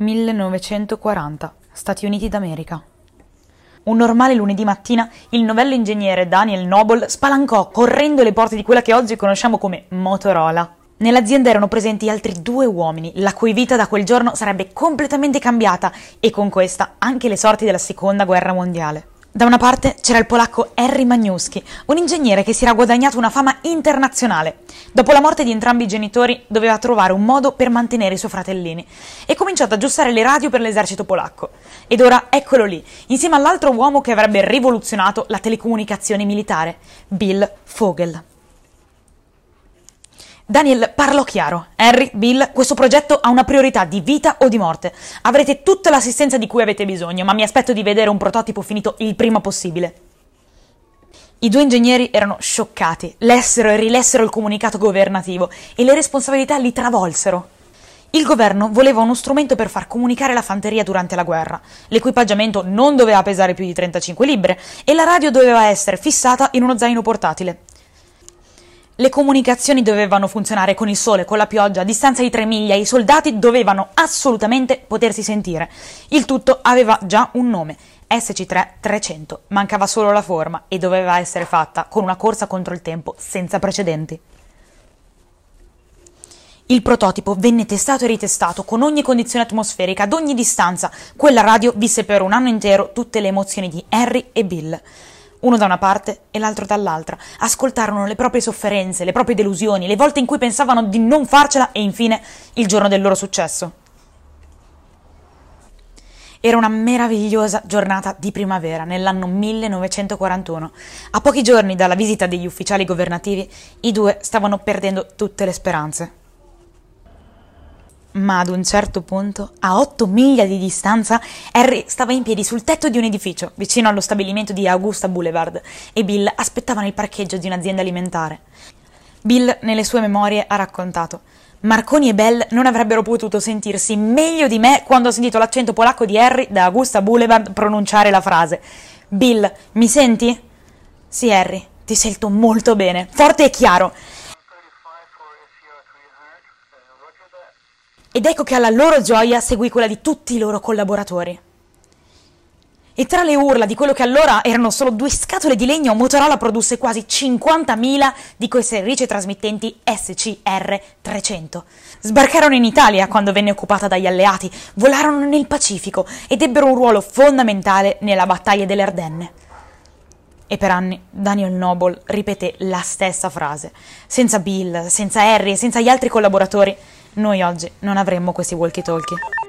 1940, Stati Uniti d'America. Un normale lunedì mattina, il novello ingegnere Daniel Noble spalancò correndo le porte di quella che oggi conosciamo come Motorola. Nell'azienda erano presenti altri due uomini, la cui vita da quel giorno sarebbe completamente cambiata e con questa anche le sorti della seconda guerra mondiale. Da una parte c'era il polacco Harry Magnuski, un ingegnere che si era guadagnato una fama internazionale. Dopo la morte di entrambi i genitori doveva trovare un modo per mantenere i suoi fratellini e cominciò ad aggiustare le radio per l'esercito polacco. Ed ora eccolo lì, insieme all'altro uomo che avrebbe rivoluzionato la telecomunicazione militare, Bill Fogel. Daniel parlò chiaro. Harry, Bill, questo progetto ha una priorità di vita o di morte. Avrete tutta l'assistenza di cui avete bisogno, ma mi aspetto di vedere un prototipo finito il prima possibile. I due ingegneri erano scioccati, lessero e rilessero il comunicato governativo e le responsabilità li travolsero. Il governo voleva uno strumento per far comunicare la fanteria durante la guerra. L'equipaggiamento non doveva pesare più di 35 libbre e la radio doveva essere fissata in uno zaino portatile. Le comunicazioni dovevano funzionare con il sole, con la pioggia, a distanza di tre miglia, i soldati dovevano assolutamente potersi sentire. Il tutto aveva già un nome, SC3-300, mancava solo la forma e doveva essere fatta con una corsa contro il tempo senza precedenti. Il prototipo venne testato e ritestato con ogni condizione atmosferica, ad ogni distanza. Quella radio visse per un anno intero tutte le emozioni di Harry e Bill uno da una parte e l'altro dall'altra, ascoltarono le proprie sofferenze, le proprie delusioni, le volte in cui pensavano di non farcela e infine il giorno del loro successo. Era una meravigliosa giornata di primavera nell'anno 1941. A pochi giorni dalla visita degli ufficiali governativi, i due stavano perdendo tutte le speranze. Ma ad un certo punto, a otto miglia di distanza, Harry stava in piedi sul tetto di un edificio, vicino allo stabilimento di Augusta Boulevard, e Bill aspettava nel parcheggio di un'azienda alimentare. Bill, nelle sue memorie, ha raccontato Marconi e Bell non avrebbero potuto sentirsi meglio di me quando ho sentito l'accento polacco di Harry da Augusta Boulevard pronunciare la frase Bill, mi senti? Sì, Harry, ti sento molto bene, forte e chiaro. Ed ecco che alla loro gioia seguì quella di tutti i loro collaboratori. E tra le urla di quello che allora erano solo due scatole di legno, Motorola produsse quasi 50.000 di queste ricetrasmittenti SCR-300. Sbarcarono in Italia quando venne occupata dagli alleati, volarono nel Pacifico ed ebbero un ruolo fondamentale nella battaglia delle Ardenne. E per anni Daniel Noble ripeté la stessa frase. Senza Bill, senza Harry e senza gli altri collaboratori, noi oggi non avremmo questi walkie-talkie.